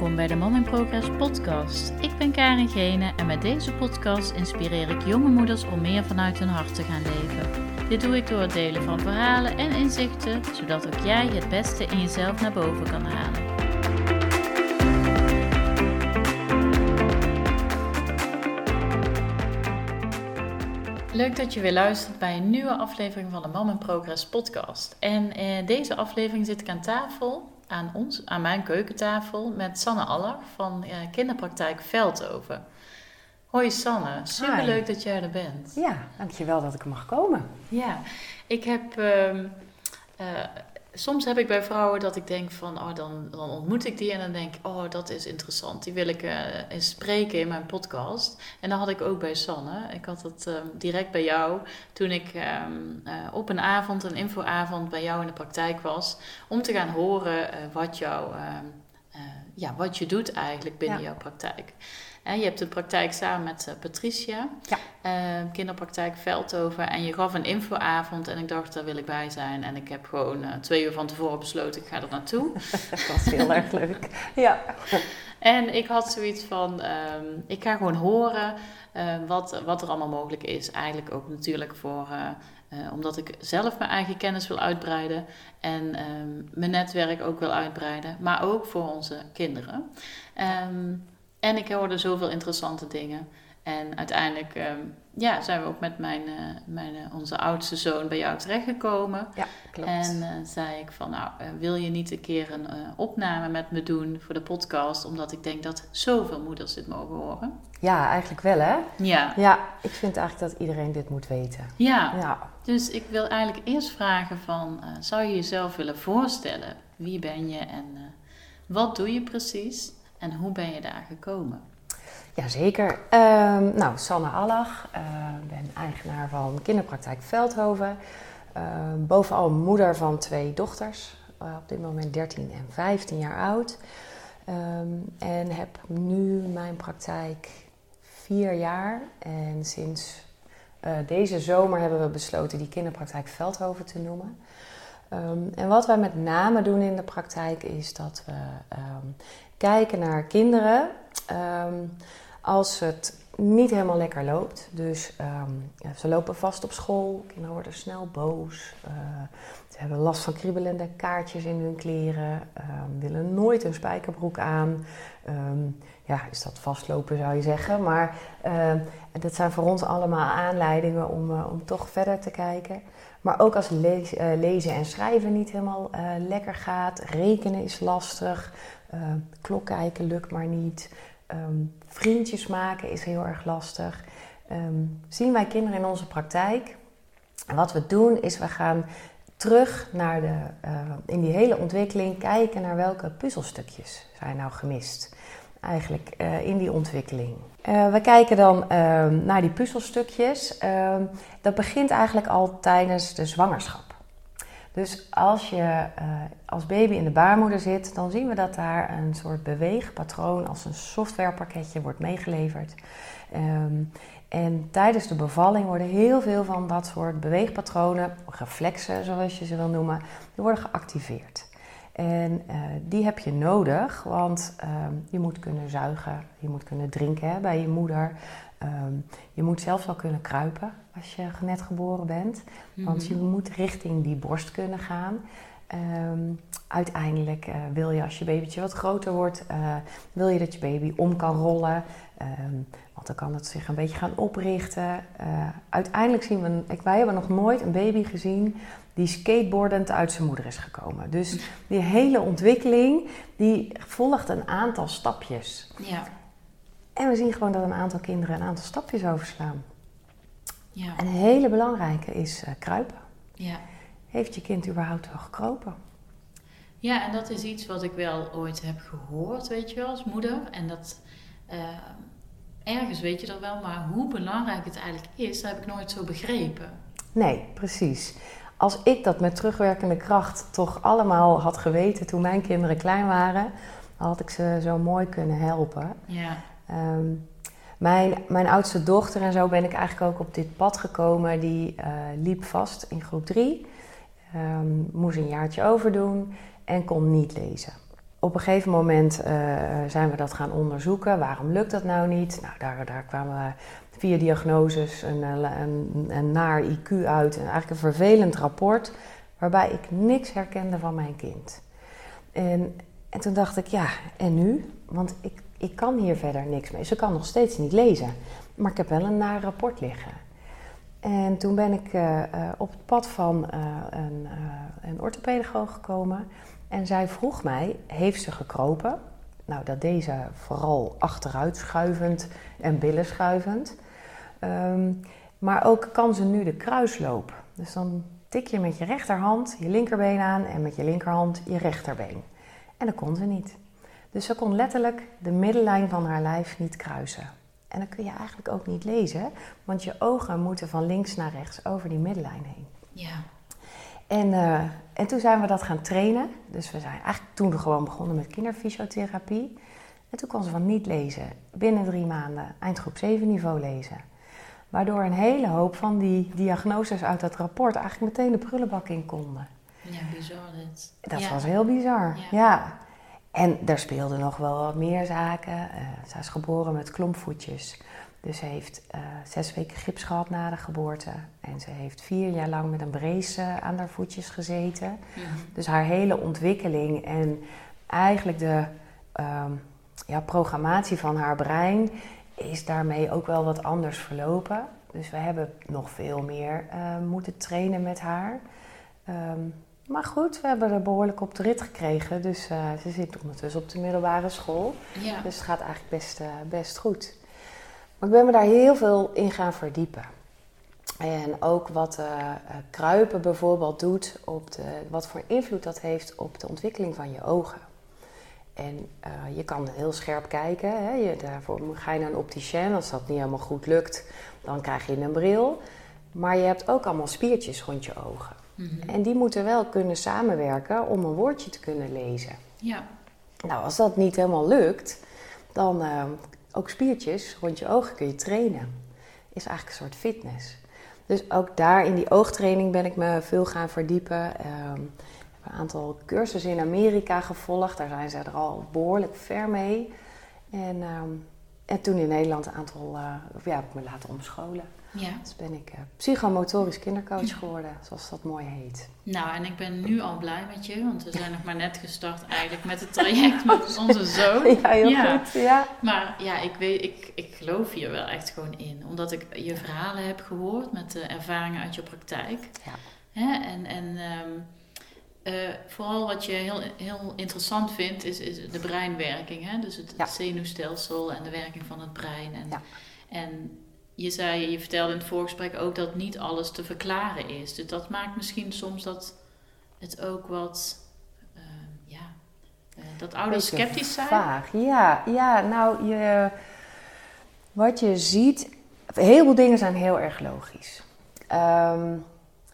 Welkom bij de Mom in Progress podcast. Ik ben Karin Gene en met deze podcast inspireer ik jonge moeders om meer vanuit hun hart te gaan leven. Dit doe ik door het delen van verhalen en inzichten, zodat ook jij het beste in jezelf naar boven kan halen. Leuk dat je weer luistert bij een nieuwe aflevering van de Mom in Progress podcast. En in deze aflevering zit ik aan tafel aan, ons, aan mijn keukentafel met Sanne Aller van uh, kinderpraktijk Veldhoven. Hoi Sanne, superleuk dat jij er bent. Ja, dankjewel dat ik er mag komen. Ja, ik heb uh, soms heb ik bij vrouwen dat ik denk van, oh, dan, dan ontmoet ik die en dan denk ik, oh, dat is interessant. Die wil ik uh, eens spreken in mijn podcast. En dat had ik ook bij Sanne. Ik had het um, direct bij jou toen ik um, uh, op een avond, een infoavond bij jou in de praktijk was, om te gaan horen uh, wat, jou, ja, wat je doet eigenlijk binnen ja. jouw praktijk. Je hebt een praktijk samen met Patricia, ja. uh, kinderpraktijk Veldhoven. En je gaf een infoavond en ik dacht, daar wil ik bij zijn. En ik heb gewoon uh, twee uur van tevoren besloten, ik ga er naartoe. dat was heel erg leuk, ja. En ik had zoiets van, um, ik ga gewoon horen uh, wat, wat er allemaal mogelijk is. Eigenlijk ook natuurlijk voor... omdat ik zelf mijn eigen kennis wil uitbreiden en um, mijn netwerk ook wil uitbreiden, maar ook voor onze kinderen. Um, en ik hoorde zoveel interessante dingen. En uiteindelijk um, ja, zijn we ook met mijn, uh, mijn, uh, onze oudste zoon bij jou terechtgekomen. Ja, klopt. En uh, zei ik van, nou, wil je niet een keer een opname met me doen voor de podcast? Omdat ik denk dat zoveel moeders dit mogen horen. Ja, eigenlijk wel hè? Ja. Ja, ik vind eigenlijk dat iedereen dit moet weten. Ja, ja. dus ik wil eigenlijk eerst vragen van, zou je jezelf willen voorstellen? Wie ben je en wat doe je precies? En hoe ben je daar gekomen? Jazeker. Um, nou, Sanne Allach. Ik uh, ben eigenaar van kinderpraktijk Veldhoven. Uh, bovenal moeder van twee dochters. Uh, op dit moment 13 en 15 jaar oud. Um, en heb nu mijn praktijk vier jaar. En sinds uh, deze zomer hebben we besloten die kinderpraktijk Veldhoven te noemen. En wat wij met name doen in de praktijk is dat we kijken naar kinderen um, als het niet helemaal lekker loopt. Dus ja, ze lopen vast op school, kinderen worden snel boos. Uh, ze hebben last van kriebelende kaartjes in hun kleren, willen nooit een spijkerbroek aan. ja, is dat vastlopen zou je zeggen. Maar dat zijn voor ons allemaal aanleidingen om, uh, om toch verder te kijken. Maar ook als uh, lezen en schrijven niet helemaal lekker gaat, rekenen is lastig, uh, klok kijken lukt maar niet, um, vriendjes maken is heel erg lastig. Um, zien wij kinderen in onze praktijk. En wat we doen is we gaan terug naar de, in die hele ontwikkeling kijken naar welke puzzelstukjes zijn nou gemist. Eigenlijk in die ontwikkeling. We kijken dan uh, naar die puzzelstukjes. Dat begint eigenlijk al tijdens de zwangerschap. Dus als je uh, als baby in de baarmoeder zit, dan zien we dat daar een soort beweegpatroon als een softwarepakketje wordt meegeleverd. Um, en tijdens de bevalling worden heel veel van dat soort beweegpatronen, reflexen zoals je ze wil noemen, worden geactiveerd. En uh, die heb je nodig, want um, je moet kunnen zuigen, je moet kunnen drinken bij je moeder. Um, je moet zelfs al kunnen kruipen als je net geboren bent, want je moet richting die borst kunnen gaan. Um, uiteindelijk uh, wil je als je babytje wat groter wordt, uh, wil je dat je baby om kan rollen. want dan kan het zich een beetje gaan oprichten. Uh, uiteindelijk zien we, wij hebben nog nooit een baby gezien die skateboardend uit zijn moeder is gekomen. Dus die hele ontwikkeling, die volgt een aantal stapjes. Ja. En we zien gewoon dat een aantal kinderen een aantal stapjes overslaan. Ja. En een hele belangrijke is uh, kruipen. Ja. Heeft je kind überhaupt wel gekropen? Ja, en dat is iets wat ik wel ooit heb gehoord, weet je wel, als moeder. En dat... Uh, ergens weet je dat wel, maar hoe belangrijk het eigenlijk is, dat heb ik nooit zo begrepen. Nee, precies als ik dat met terugwerkende kracht toch allemaal had geweten toen mijn kinderen klein waren, had ik ze zo mooi kunnen helpen. Ja. Um, mijn, mijn oudste dochter en zo ben ik eigenlijk ook op dit pad gekomen. Die uh, liep vast in groep 3, um, moest een jaartje overdoen en kon niet lezen. op een gegeven moment zijn we dat gaan onderzoeken. Waarom lukt dat nou niet? Nou, daar, daar kwamen we vier diagnoses, een, een naar IQ uit. En eigenlijk een vervelend rapport waarbij ik niks herkende van mijn kind. En, en toen dacht ik, ja, en nu? Want ik, ik kan hier verder niks mee. Ze kan nog steeds niet lezen. Maar ik heb wel een naar rapport liggen. En toen ben ik uh, op het pad van uh, een, een orthopedagoog gekomen. En zij vroeg mij, heeft ze gekropen? Nou, dat deed ze vooral achteruitschuivend en billenschuivend. Um, maar ook kan ze nu de kruisloop. Dus dan tik je met je rechterhand je linkerbeen aan en met je linkerhand je rechterbeen. En dat kon ze niet. Dus ze kon letterlijk de middellijn van haar lijf niet kruisen. En dat kun je eigenlijk ook niet lezen, want je ogen moeten van links naar rechts over die middellijn heen. Ja. En, uh, en toen zijn we dat gaan trainen. Dus we zijn eigenlijk toen gewoon begonnen met kinderfysiotherapie. En toen kon ze van niet lezen binnen drie maanden eindgroep 7 niveau lezen. Waardoor een hele hoop van die diagnoses uit dat rapport eigenlijk meteen de prullenbak in konden. Ja, bizar dit. Dat was heel bizar, ja. En daar speelden nog wel wat meer zaken. Uh, zij is geboren met klompvoetjes. Dus ze heeft uh, zes weken gips gehad na de geboorte. En ze heeft vier jaar lang met een brace uh, aan haar voetjes gezeten. Dus haar hele ontwikkeling en eigenlijk de um, ja, programmatie van haar brein is daarmee ook wel wat anders verlopen. Dus we hebben nog veel meer moeten trainen met haar. Um, maar goed, we hebben er behoorlijk op de rit gekregen. Dus uh, ze zit ondertussen op de middelbare school. Ja. Dus het gaat eigenlijk best, uh, best goed. Maar ik ben me daar heel veel in gaan verdiepen. En ook wat uh, kruipen bijvoorbeeld doet, op de, wat voor invloed dat heeft op de ontwikkeling van je ogen. En uh, je kan heel scherp kijken. Hè? Je, daarvoor ga je naar een opticien. Als dat niet helemaal goed lukt, dan krijg je een bril. Maar je hebt ook allemaal spiertjes rond je ogen. Mhm. En die moeten wel kunnen samenwerken om een woordje te kunnen lezen. Ja. Nou, als dat niet helemaal lukt, dan uh, ook spiertjes rond je ogen kun je trainen. Is eigenlijk een soort fitness. Dus ook daar in die oogtraining ben ik me veel gaan verdiepen. Uh, een aantal cursussen in Amerika gevolgd. Daar zijn ze er al behoorlijk ver mee. En, um, en toen in Nederland een aantal, uh, ja, heb ik me laten omscholen. Ja. Dus ben ik uh, psychomotorisch kindercoach geworden, zoals dat mooi heet. Nou, en ik ben nu al blij met je, want we zijn nog maar net gestart eigenlijk met het traject met onze zoon. Ja, heel ja. goed. Ja. Maar ja, ik, weet, ik, ik geloof hier wel echt gewoon in, omdat ik je verhalen heb gehoord met de ervaringen uit je praktijk. Ja. Hè? En, en um, uh, vooral wat je heel, heel interessant vindt, is, is de breinwerking. Hè? Dus het, Ja. zenuwstelsel en de werking van het brein. En, Ja. en je zei, je vertelde in het voorgesprek ook dat niet alles te verklaren is. Dus dat maakt misschien soms dat het ook wat, uh, ja, uh, dat ouders sceptisch zijn. Vaag. Ja, ja, nou, je, wat je ziet, een heleboel dingen zijn heel erg logisch. Um,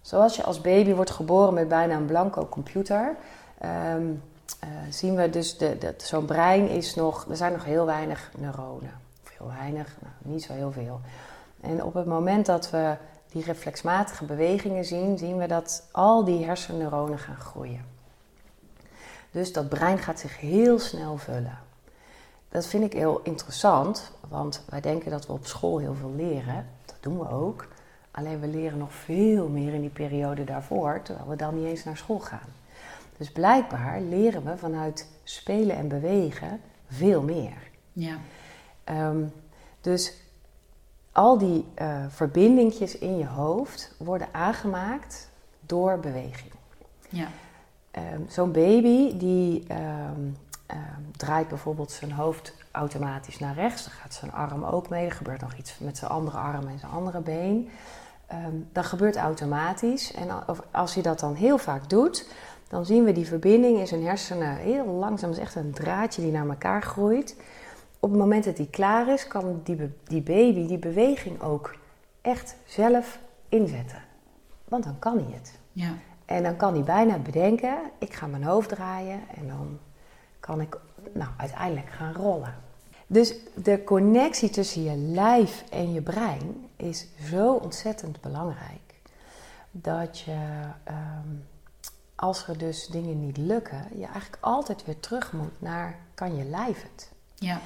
zoals je als baby wordt geboren met bijna een blanco computer, um, uh, zien we dus de, de, zo'n brein is nog, er zijn nog heel weinig neuronen. Of heel weinig, nou, niet zo heel veel. En op het moment dat we die reflexmatige bewegingen zien, zien we dat al die hersenneuronen gaan groeien. Dus dat brein gaat zich heel snel vullen. Dat vind ik heel interessant, want wij denken dat we op school heel veel leren. Dat doen we ook. Alleen we leren nog veel meer in die periode daarvoor, terwijl we dan niet eens naar school gaan. Dus blijkbaar leren we vanuit spelen en bewegen veel meer. Ja. Um, dus al die uh, verbindingjes in je hoofd worden aangemaakt door beweging. Ja. Um, Zo'n baby die um, draait bijvoorbeeld zijn hoofd automatisch naar rechts. Dan gaat zijn arm ook mee. Er gebeurt nog iets met zijn andere arm en zijn andere been. dat gebeurt automatisch. En als hij dat dan heel vaak doet, dan zien we die verbinding in zijn hersenen heel langzaam. Het is echt een draadje die naar elkaar groeit. Op het moment dat die klaar is, kan die, die baby die beweging ook echt zelf inzetten. Want dan kan hij het. Ja. En dan kan hij bijna bedenken, ik ga mijn hoofd draaien en dan kan ik nou, uiteindelijk gaan rollen. Dus de connectie tussen je lijf en je brein is zo ontzettend belangrijk. Dat je um, als er dus dingen niet lukken, je eigenlijk altijd weer terug moet naar kan je lijf het. Ja.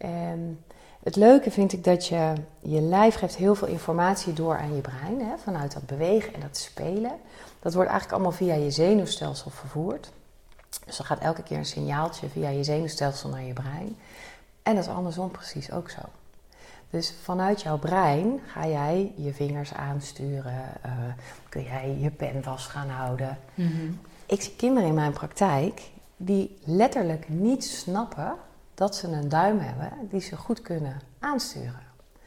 En het leuke vind ik dat je, je lijf geeft heel veel informatie door aan je brein, hè, vanuit dat bewegen en dat spelen. Dat wordt eigenlijk allemaal via je zenuwstelsel vervoerd. Dus er gaat elke keer een signaaltje via je zenuwstelsel naar je brein. En dat is andersom precies ook zo. Dus vanuit jouw brein ga jij je vingers aansturen, uh, kun jij je pen vast gaan houden. Mhm. Ik zie kinderen in mijn praktijk die letterlijk niet snappen dat ze een duim hebben die ze goed kunnen aansturen.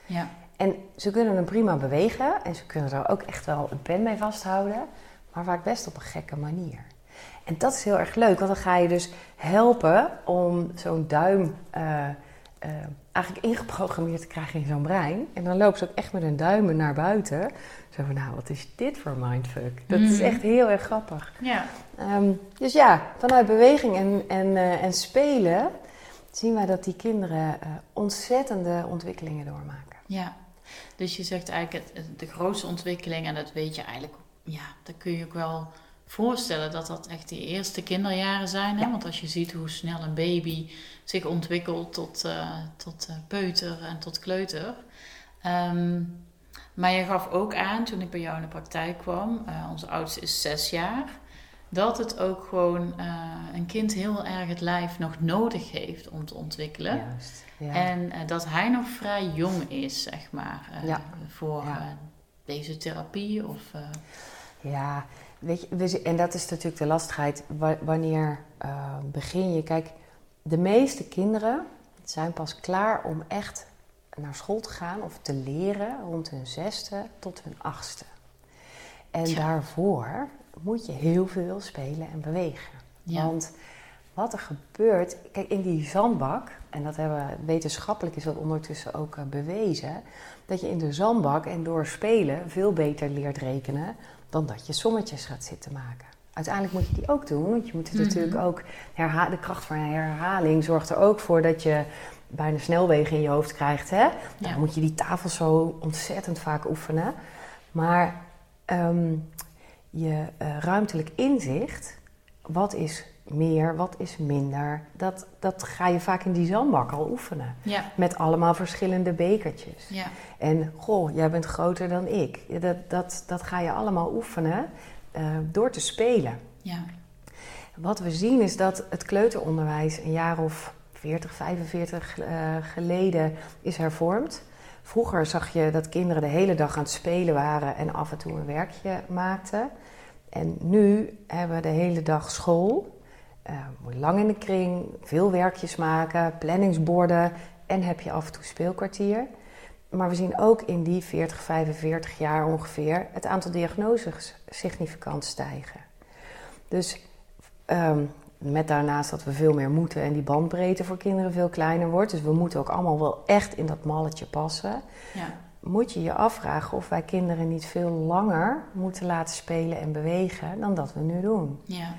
Ja. En ze kunnen hem prima bewegen en ze kunnen er ook echt wel een pen mee vasthouden, maar vaak best op een gekke manier. En dat is heel erg leuk, want dan ga je dus helpen om zo'n duim uh, uh, eigenlijk ingeprogrammeerd te krijgen in zo'n brein. En dan lopen ze ook echt met hun duimen naar buiten. Zo van, nou, wat is dit voor mindfuck? Dat is Mhm. echt heel erg grappig. Ja. Ehm, dus ja, vanuit beweging en, en, eh, en spelen zien wij dat die kinderen eh, ontzettende ontwikkelingen doormaken. Ja. Dus je zegt eigenlijk het, de grootste ontwikkeling, en dat weet je eigenlijk, ja, dat kun je ook wel voorstellen dat dat echt die eerste kinderjaren zijn. Hè? Ja. Want als je ziet hoe snel een baby zich ontwikkelt tot, eh, tot eh, peuter en tot kleuter. Ehm, maar je gaf ook aan toen ik bij jou in de praktijk kwam, onze oudste is zes jaar, dat het ook gewoon eh, een kind heel erg het lijf nog nodig heeft om te ontwikkelen. Juist. Ja. En eh, dat hij nog vrij jong is, zeg maar, eh, Ja. voor Ja. deze therapie. Of, Ja, weet je, en dat is natuurlijk de lastigheid. Wa- Wanneer begin je? Kijk, de meeste kinderen zijn pas klaar om echt naar school te gaan of te leren rond hun zesde tot hun achtste. En daarvoor moet je heel veel spelen en bewegen. ja. Want wat er gebeurt, kijk in die zandbak, en dat hebben we, wetenschappelijk is dat ondertussen ook eh, bewezen, dat je in de zandbak en door spelen veel beter leert rekenen dan dat je sommetjes gaat zitten maken. Uiteindelijk moet je die ook doen, want je moet het Mhm. natuurlijk ook herha- de kracht van herhaling zorgt er ook voor dat je bijna snelwegen in je hoofd krijgt. Hè? Dan Ja. moet je die tafel zo ontzettend vaak oefenen. Maar ehm, je eh, ruimtelijk inzicht, wat is meer, wat is minder, dat, dat ga je vaak in die zandbak al oefenen. ja, Met allemaal verschillende bekertjes. ja, En goh, jij bent groter dan ik. Dat, dat, dat ga je allemaal oefenen eh, door te spelen. ja, Wat we zien is dat het kleuteronderwijs een jaar of 40, 45 eh, geleden is hervormd. Vroeger zag je dat kinderen de hele dag aan het spelen waren en af en toe een werkje maakten. En nu hebben we de hele dag school. Eh, lang in de kring, veel werkjes maken, planningsborden en heb je af en toe speelkwartier. Maar we zien ook in die 40, 45 jaar ongeveer het aantal diagnoses significant stijgen. Dus Ehm, met daarnaast dat we veel meer moeten en die bandbreedte voor kinderen veel kleiner wordt. Dus we moeten ook allemaal wel echt in dat malletje passen. ja, Moet je je afvragen of wij kinderen niet veel langer moeten laten spelen en bewegen dan dat we nu doen. ja.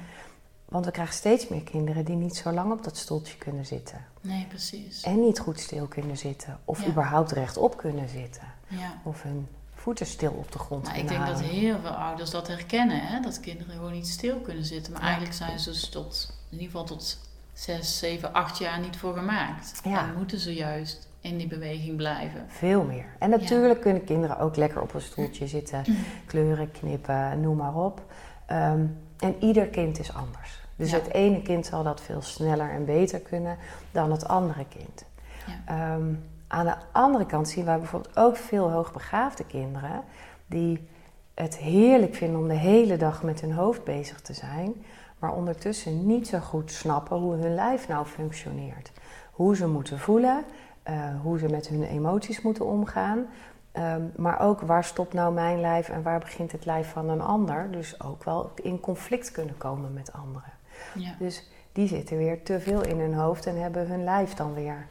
Want we krijgen steeds meer kinderen die niet zo lang op dat stoeltje kunnen zitten. Nee, precies. En niet goed stil kunnen zitten. Of Ja. überhaupt rechtop kunnen zitten. Ja. Of hun voeten stil op de grond Maar ik denk dat heel veel ouders dat herkennen, hè? dat kinderen gewoon niet stil kunnen zitten. Maar Ja. eigenlijk zijn ze dus tot, in ieder geval tot 6, 7, 8 jaar niet voor gemaakt. Ja. En moeten ze juist in die beweging blijven. Veel meer. En natuurlijk kunnen kinderen ook lekker op een stoeltje zitten, Mm. kleuren knippen, noem maar op. Ehm, en ieder kind is anders. Dus Ja. het ene kind zal dat veel sneller en beter kunnen dan het andere kind. Ja. Ehm, aan de andere kant zien wij bijvoorbeeld ook veel hoogbegaafde kinderen die het heerlijk vinden om de hele dag met hun hoofd bezig te zijn, maar ondertussen niet zo goed snappen hoe hun lijf nou functioneert. Hoe ze moeten voelen, hoe ze met hun emoties moeten omgaan. Ehm, maar ook waar stopt nou mijn lijf en waar begint het lijf van een ander. Dus ook wel in conflict kunnen komen met anderen. Ja. Dus die zitten weer te veel in hun hoofd en hebben hun lijf dan weer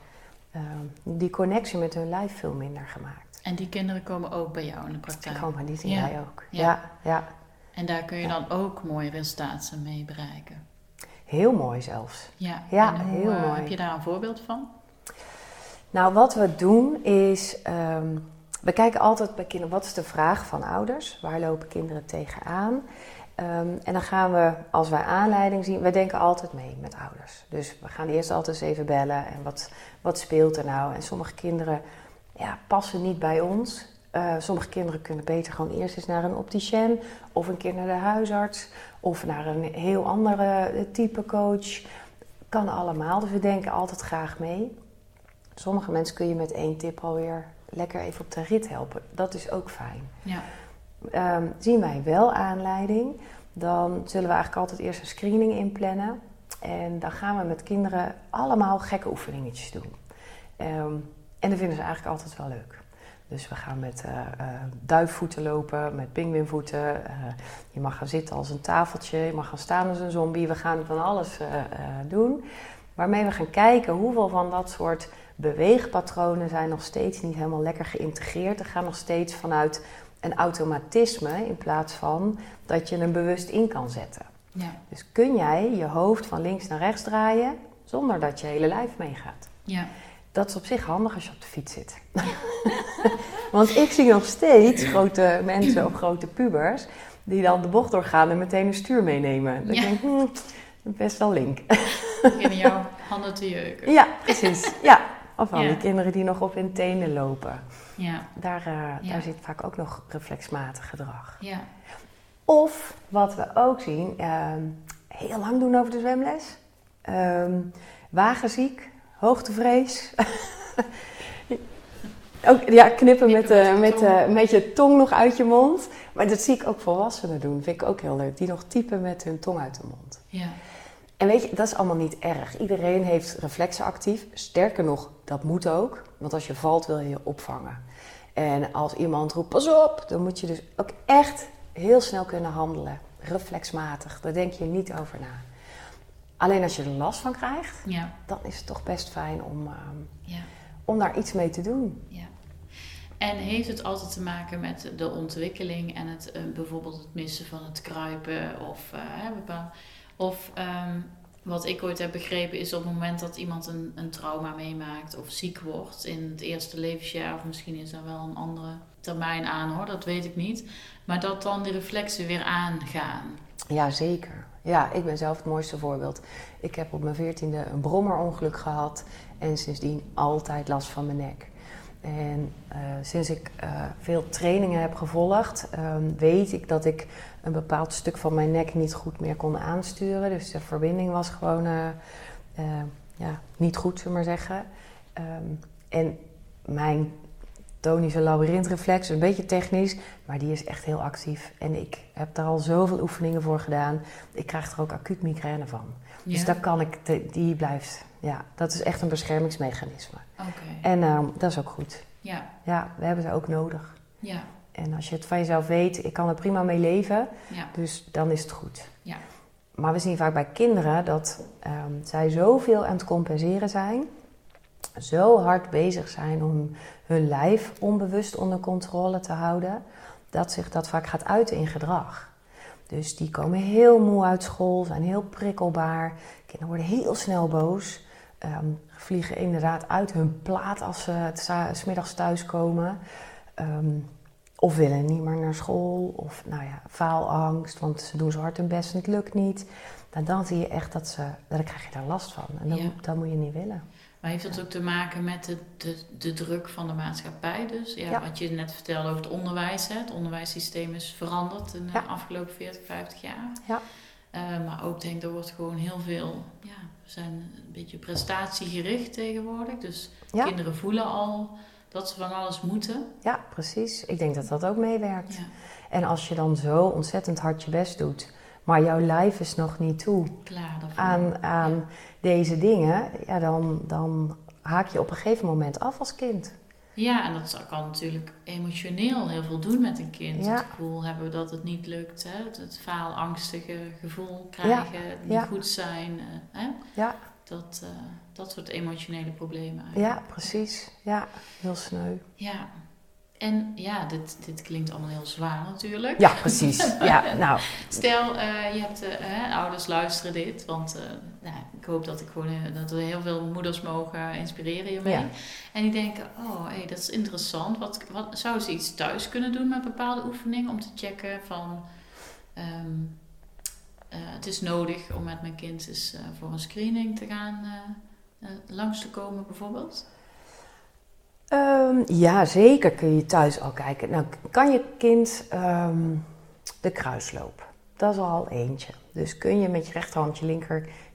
ehm, die connectie met hun lijf veel minder gemaakt. En die kinderen komen ook bij jou in de praktijk. Gewoon, maar die zien Ja. wij ook. Ja. Ja, ja, En daar kun je dan ook mooie resultaten mee bereiken. heel mooi zelfs. Ja, Ja, en hoe, heel eh, mooi. Heb je daar een voorbeeld van? Nou, wat we doen is, ehm, we kijken altijd bij kinderen, wat is de vraag van ouders? Waar lopen kinderen tegenaan? Ehm, en dan gaan we, als wij aanleiding zien, wij denken altijd mee met ouders. Dus we gaan eerst altijd eens even bellen en wat, wat speelt er nou? En sommige kinderen ja, passen niet bij ons. Uh, sommige kinderen kunnen beter gewoon eerst eens naar een opticien of een keer naar de huisarts of naar een heel andere type coach. Kan allemaal, dus we denken altijd graag mee. Sommige mensen kun je met één tip alweer lekker even op de rit helpen. Dat is ook fijn. Ja. Um, zien wij wel aanleiding, dan zullen we eigenlijk altijd eerst een screening inplannen. En dan gaan we met kinderen allemaal gekke oefeningetjes doen. Um, en dat vinden ze eigenlijk altijd wel leuk. Dus we gaan met uh, uh, duifvoeten lopen, met pinguïnvoeten. Uh, je mag gaan zitten als een tafeltje, je mag gaan staan als een zombie. We gaan van alles doen. Waarmee we gaan kijken hoeveel van dat soort beweegpatronen zijn nog steeds niet helemaal lekker geïntegreerd. Er gaan nog steeds vanuit een automatisme in plaats van dat je hem bewust in kan zetten. Ja. Dus kun jij je hoofd van links naar rechts draaien zonder dat je hele lijf meegaat. Ja. Dat is op zich handig als je op de fiets zit. Want ik zie nog steeds grote mensen of grote pubers die dan de bocht doorgaan en meteen een stuur meenemen. Dan ja. denk ik, hm, best wel link. In jouw handen te jeuken. Ja, precies. Ja. Of van die kinderen die nog op hun tenen lopen. Ja. Daar, uh, daar zit vaak ook nog reflexmatig gedrag. Ja. Of wat we ook zien, uh, heel lang doen over de zwemles. Uh, wagenziek, hoogtevrees. ook, ja, knippen met, uh, met, uh, met je tong nog uit je mond. Maar dat zie ik ook volwassenen doen. Vind ik ook heel leuk. Die nog typen met hun tong uit de mond. Ja. En weet je, dat is allemaal niet erg. Iedereen heeft reflexen actief. Sterker nog, dat moet ook. Want als je valt, wil je je opvangen. En als iemand roept, pas op, dan moet je dus ook echt heel snel kunnen handelen. Reflexmatig. Daar denk je niet over na. Alleen als je er last van krijgt, ja. dan is het toch best fijn om, ehm, ja. om daar iets mee te doen. Ja. En heeft het altijd te maken met de ontwikkeling en het, uh, bijvoorbeeld het missen van het kruipen of uh, of ehm, wat ik ooit heb begrepen is op het moment dat iemand een, een trauma meemaakt of ziek wordt in het eerste levensjaar, of misschien is er wel een andere termijn aan hoor, dat weet ik niet. Maar dat dan de reflexen weer aangaan. Ja, zeker. Ja, ik ben zelf het mooiste voorbeeld. Ik heb op mijn veertiende een brommerongeluk gehad en sindsdien altijd last van mijn nek. En uh, sinds ik uh, veel trainingen heb gevolgd, um, weet ik dat ik een bepaald stuk van mijn nek niet goed meer kon aansturen. Dus de verbinding was gewoon uh, ja, niet goed, zullen we maar zeggen. Um, en mijn tonische labyrintreflex, een beetje technisch, maar die is echt heel actief. En ik heb daar al zoveel oefeningen voor gedaan. Ik krijg er ook acuut migraine van. Dus daar kan ik, die blijft, ja, dat is echt een beschermingsmechanisme. Okay. En uh, dat is ook goed. Ja. Ja, we hebben ze ook nodig. Ja. En als je het van jezelf weet, ik kan er prima mee leven, ja. dus dan is het goed. Ja. Maar we zien vaak bij kinderen dat um, zij zoveel aan het compenseren zijn, zo hard bezig zijn om hun lijf onbewust onder controle te houden, dat zich dat vaak gaat uiten in gedrag. Dus die komen heel moe uit school, zijn heel prikkelbaar. Kinderen worden heel snel boos. Um, vliegen inderdaad uit hun plaat als ze smiddags thuiskomen. Um, of willen niet meer naar school. Of nou ja, faalangst, want ze doen zo hard hun best en het lukt niet. Nou, dan zie je echt dat ze, dan krijg je daar last van. En dan, dat moet je niet willen. Maar heeft dat ook te maken met de, de, de druk van de maatschappij? Dus ja, wat je net vertelde over het onderwijs. Hè? Het onderwijssysteem is veranderd in de afgelopen 40, 50 jaar. Ja. Uh, maar ook denk er wordt gewoon heel veel, ja, we zijn een beetje prestatiegericht tegenwoordig. Dus kinderen voelen al dat ze van alles moeten. Ja, precies. Ik denk dat dat ook meewerkt. Ja. En als je dan zo ontzettend hard je best doet, maar jouw lijf is nog niet toe Klaar, aan, aan deze dingen, ja, dan, dan haak je op een gegeven moment af als kind. Ja, en dat kan natuurlijk emotioneel heel veel doen met een kind. Het gevoel hebben dat het niet lukt, hè? het, het faalangstige gevoel krijgen, niet goed zijn. Eh, hè? Ja. Dat, uh, dat soort emotionele problemen. Eigenlijk. Ja, precies. Ja, heel sneu. Ja. En ja, dit, dit klinkt allemaal heel zwaar natuurlijk. Ja, precies. ja, nou. Stel, uh, je hebt uh, ouders luisteren dit, want nou, ik hoop dat ik gewoon dat we heel veel moeders mogen inspireren hiermee. Ja. En die denken, oh, hey, dat is interessant. Wat, wat zou ze iets thuis kunnen doen met bepaalde oefeningen om te checken van, um, het is nodig om met mijn kind eens voor een screening te gaan langs te komen, bijvoorbeeld? Um, ja, zeker kun je thuis al kijken. Nou, kan je kind ehm, de kruisloop? Dat is al eentje. Dus kun je met je rechterhand je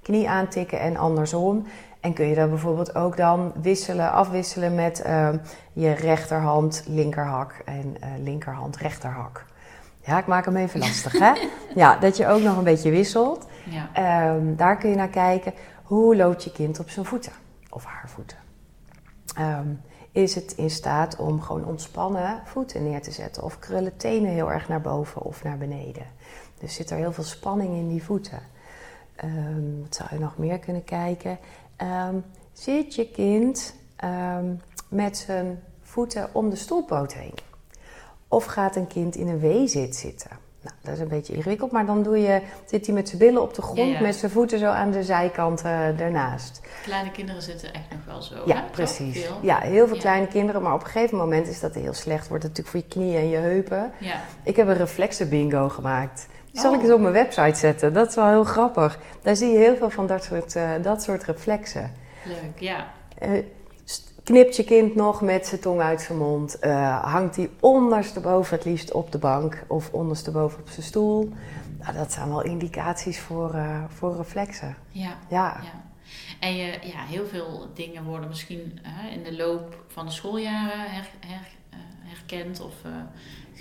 linkerknie aantikken en andersom. En kun je dat bijvoorbeeld ook dan wisselen, afwisselen met uh, je rechterhand linkerhak en uh, linkerhand rechterhak. Ja, ik maak hem even lastig, hè? Ja, dat je ook nog een beetje wisselt. Ja. Um, daar kun je naar kijken. Hoe loopt je kind op zijn voeten? Of haar voeten? Um, is het in staat om gewoon ontspannen voeten neer te zetten? Of krullen tenen heel erg naar boven of naar beneden? Dus zit er heel veel spanning in die voeten. Um, wat zou je nog meer kunnen kijken? Um, zit je kind um, met zijn voeten om de stoelpoot heen? Of gaat een kind in een W-zit zitten? Nou, dat is een beetje ingewikkeld, maar dan doe je, zit hij met zijn billen op de grond, met zijn voeten zo aan de zijkant uh, ernaast. Kleine kinderen zitten echt nog wel zo. Ja, hè? precies. Veel. Ja, heel veel kleine kinderen, maar op een gegeven moment is dat heel slecht. Wordt het natuurlijk voor je knieën en je heupen. Ja. Ik heb een reflexen bingo gemaakt. Die zal ik eens op mijn website zetten. Dat is wel heel grappig. Daar zie je heel veel van dat soort, uh, dat soort reflexen. Leuk, ja. Uh, knipt je kind nog met zijn tong uit zijn mond? Uh, hangt hij ondersteboven het liefst op de bank of ondersteboven op zijn stoel? Nou, dat zijn wel indicaties voor, voor reflexen. Ja. ja. ja. En je, ja, heel veel dingen worden misschien in de loop van de schooljaren her, her, herkend of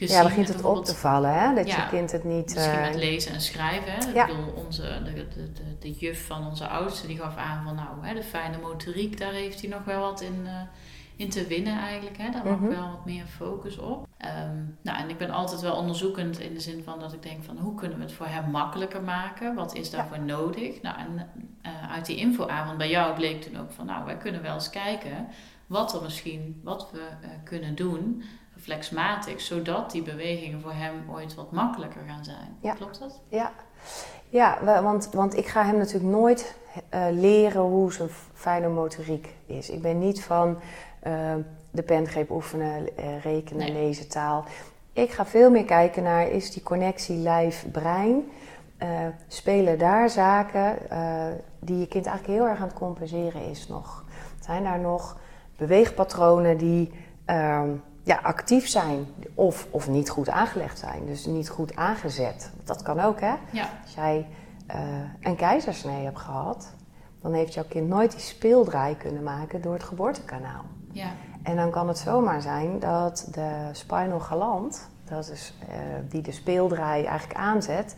ja, begint het op te vallen, hè? Dat je kind het niet... Misschien met eh, lezen en schrijven, hè? Ik bedoel, onze, de, de, de, de, juf van onze oudste, die gaf aan van... Nou, hè, de fijne motoriek, daar heeft hij nog wel wat in, uh, in te winnen eigenlijk. Hè? Daar mag mm wel wat meer focus op. Um, nou, en ik ben altijd wel onderzoekend in de zin van dat ik denk van... Hoe kunnen we het voor hem makkelijker maken? Wat is daarvoor nodig? Nou, en uh, uit die infoavond bij jou bleek toen ook van... Nou, wij kunnen wel eens kijken wat er misschien, wat we kunnen doen reflexmatig, zodat die bewegingen voor hem ooit wat makkelijker gaan zijn. Ja. Klopt dat? Ja, ja want, want ik ga hem natuurlijk nooit uh, leren hoe zijn fijne motoriek is. Ik ben niet van uh, de pengreep oefenen, uh, rekenen, nee. lezen, taal. Ik ga veel meer kijken naar is die connectie lijf-brein. spelen daar zaken die je kind eigenlijk heel erg aan het compenseren is nog? Zijn daar nog beweegpatronen die ehm, ja, actief zijn of, of niet goed aangelegd zijn. Dus niet goed aangezet. Dat kan ook, hè? Ja. Als jij uh, een keizersnee hebt gehad, dan heeft jouw kind nooit die speeldraai kunnen maken door het geboortekanaal. Ja. En dan kan het zomaar zijn dat de spinal galant, dat is, uh, die de speeldraai eigenlijk aanzet,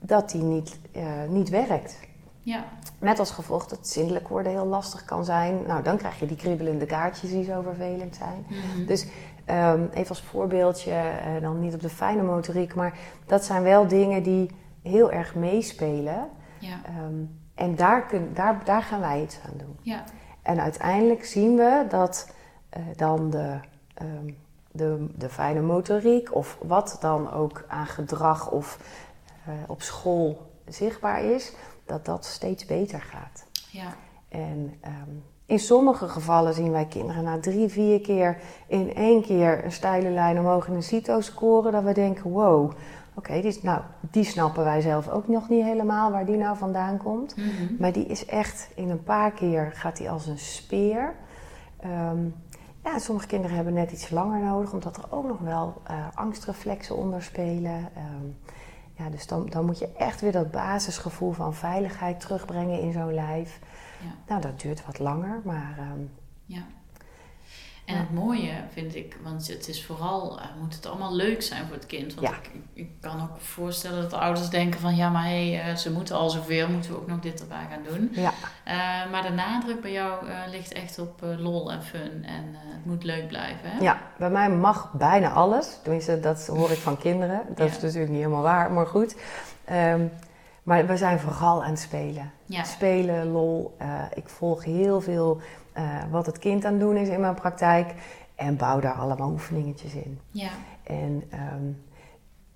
dat die niet, uh, niet werkt. Ja. Met als gevolg dat zindelijk worden heel lastig kan zijn. Nou, dan krijg je die kriebelende kaartjes die zo vervelend zijn. Mm -hmm. Dus Um, even als voorbeeldje, uh, dan niet op de fijne motoriek, maar dat zijn wel dingen die heel erg meespelen. Ja. Um, en daar, kun, daar, daar gaan wij iets aan doen. Ja. En uiteindelijk zien we dat uh, dan de, um, de, de fijne motoriek, of wat dan ook aan gedrag of uh, op school zichtbaar is, dat dat steeds beter gaat. Ja. En in sommige gevallen zien wij kinderen na drie, vier keer in één keer een steile lijn omhoog in een CITO scoren. Dat we denken, wow, oké, die, nou, die snappen wij zelf ook nog niet helemaal waar die nou vandaan komt. Mhm. Maar die is echt, in een paar keer gaat die als een speer. Um, ja, sommige kinderen hebben net iets langer nodig, omdat er ook nog wel uh, angstreflexen onder spelen. Um, ja, dus dan, dan moet je echt weer dat basisgevoel van veiligheid terugbrengen in zo'n lijf. Ja. Nou, dat duurt wat langer, maar. Um, ja. En het mooie vind ik, want het is vooral, uh, moet het allemaal leuk zijn voor het kind. Want ja. ik, ik, kan ook voorstellen dat de ouders denken van ja, maar hé, hey, uh, ze moeten al zoveel, moeten we ook nog dit erbij gaan doen. Ja. Uh, maar de nadruk bij jou ligt echt op lol en fun en het moet leuk blijven. Hè? Ja, bij mij mag bijna alles. Tenminste, dat hoor ik van kinderen. Dat is natuurlijk niet helemaal waar, maar goed. Um, maar we zijn vooral aan het spelen. Ja. Spelen, lol. Uh, ik volg heel veel uh, wat het kind aan het doen is in mijn praktijk. En bouw daar allemaal oefeningetjes in. Ja. En um,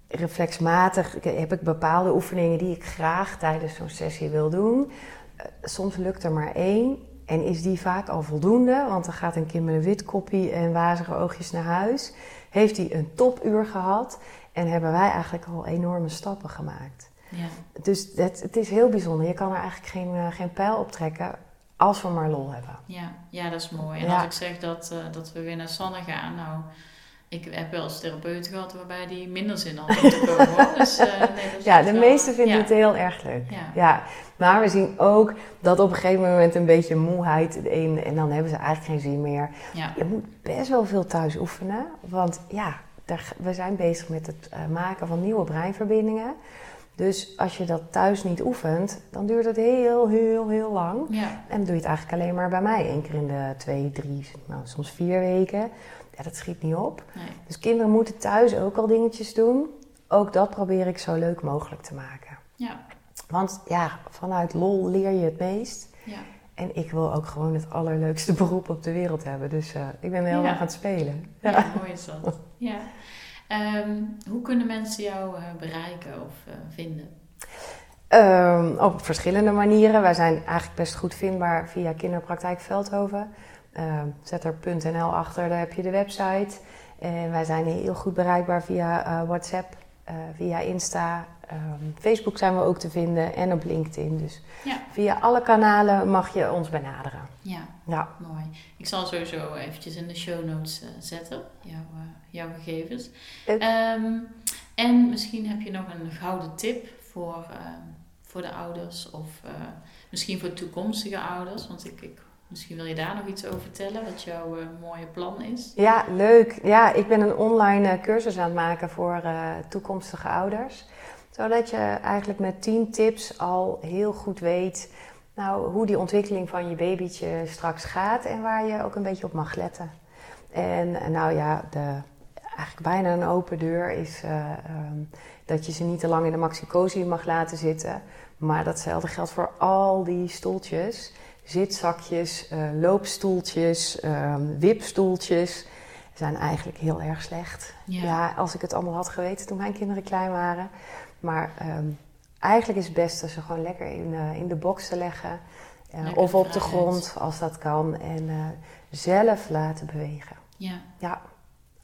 reflexmatig heb ik bepaalde oefeningen die ik graag tijdens zo'n sessie wil doen. Uh, soms lukt er maar één. En is die vaak al voldoende? Want dan gaat een kind met een wit koppie en wazige oogjes naar huis. Heeft hij een topuur gehad? En hebben wij eigenlijk al enorme stappen gemaakt. Ja. Dus het, het is heel bijzonder. Je kan er eigenlijk geen, eh, geen pijl op trekken als we maar lol hebben. Ja, ja dat is mooi. En Ja. als ik zeg dat, eh, dat we weer naar Sanne gaan, nou, ik heb wel eens therapeut gehad waarbij die minder zin had om te komen. Dus, eh, nee, dat Ja, de wel- meesten vinden ja. het heel erg leuk. Ja. Ja, maar we zien ook dat op een gegeven moment een beetje moeheid in en dan hebben ze eigenlijk geen zin meer. Je moet best wel veel thuis oefenen, want ja, daar, we zijn bezig met het maken van nieuwe breinverbindingen. Dus als je dat thuis niet oefent, dan duurt het heel, heel, heel lang. Ja. En dan doe je het eigenlijk alleen maar bij mij. Eén keer in de twee, drie, nou, soms vier weken. Ja, dat schiet niet op. Nee. Dus kinderen moeten thuis ook al dingetjes doen. Ook dat probeer ik zo leuk mogelijk te maken. Ja. Want ja, vanuit lol leer je het meest. Ja. En ik wil ook gewoon het allerleukste beroep op de wereld hebben. Dus eh, ik ben heel erg aan het spelen. Ja, mooi is dat. Ja. Ehm, hoe kunnen mensen jou eh, bereiken of eh, vinden? Ehm, op verschillende manieren. Wij zijn eigenlijk best goed vindbaar via Kinderpraktijk Veldhoven. Ehm, zet er .nl achter, daar heb je de website. En wij zijn heel goed bereikbaar via eh, WhatsApp, via Insta. Ehm, Facebook zijn we ook te vinden en op LinkedIn. Dus Ja. via alle kanalen mag je ons benaderen. Ja, Ja, mooi. Ik zal sowieso eventjes in de show notes eh, zetten, jouw, eh, jouw gegevens. Ehm, en misschien heb je nog een gouden tip voor, ehm, voor de ouders of eh, misschien voor toekomstige ouders. Want ik, ik, misschien wil je daar nog iets over vertellen, wat jouw mooie plan is. Ja, leuk. Ja, ik ben een online cursus aan het maken voor toekomstige ouders. Zodat je eigenlijk met 10 tips al heel goed weet nou, hoe die ontwikkeling van je babytje straks gaat en waar je ook een beetje op mag letten. En nou ja, de, eigenlijk bijna een open deur is eh, ehm, dat je ze niet te lang in de maxicosi mag laten zitten. Maar datzelfde geldt voor al die stoeltjes zitzakjes, eh, loopstoeltjes, ehm, wipstoeltjes. zijn eigenlijk heel erg slecht. Ja. Ja. als ik het allemaal had geweten toen mijn kinderen klein waren. Maar ehm, eigenlijk is het beste ze gewoon lekker in, eh, in de box te leggen. Eh, of op de grond als dat kan. En eh, zelf laten bewegen. Ja, Ja,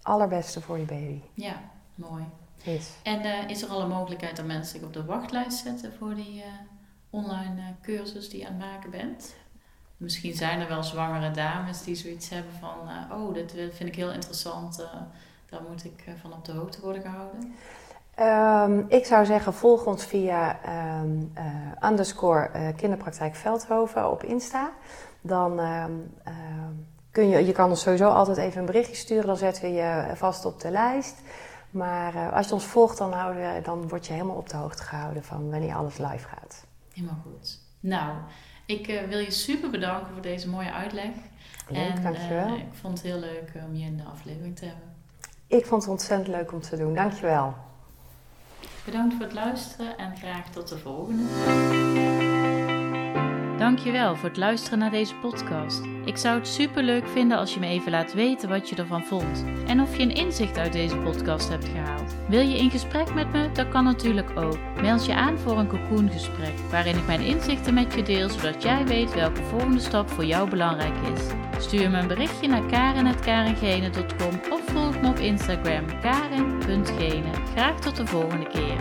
allerbeste voor je baby. ja, mooi. Is. En is er al een mogelijkheid dat mensen zich op de wachtlijst zetten voor die online cursus die je aan het maken bent? Misschien zijn er wel zwangere dames die zoiets hebben van, oh, dit vind ik heel interessant, daar moet ik van op de hoogte worden gehouden. Ehm, ik zou zeggen, volg ons via ehm, eh, underscore eh, kinderpraktijk Veldhoven op Insta. Dan ehm, kun je, je kan ons sowieso altijd even een berichtje sturen, dan zetten we je vast op de lijst. Maar eh, als je ons volgt, dan, houden we, dan word je helemaal op de hoogte gehouden van wanneer alles live gaat. Helemaal goed. Nou, ik wil je super bedanken voor deze mooie uitleg. Leuk, en, dankjewel. ik vond het heel leuk om je in de aflevering te hebben. Ik vond het ontzettend leuk om te doen, dankjewel. Bedankt voor het luisteren en graag tot de volgende. Dankjewel voor het luisteren naar deze podcast. Ik zou het super leuk vinden als je me even laat weten wat je ervan vond en of je een inzicht uit deze podcast hebt gehaald. Wil je in gesprek met me? Dat kan natuurlijk ook. Meld je aan voor een cocoongesprek waarin ik mijn inzichten met je deel zodat jij weet welke volgende stap voor jou belangrijk is. Stuur me een berichtje naar karen.karengene.com of volg me op Instagram karin.gene. Graag tot de volgende keer.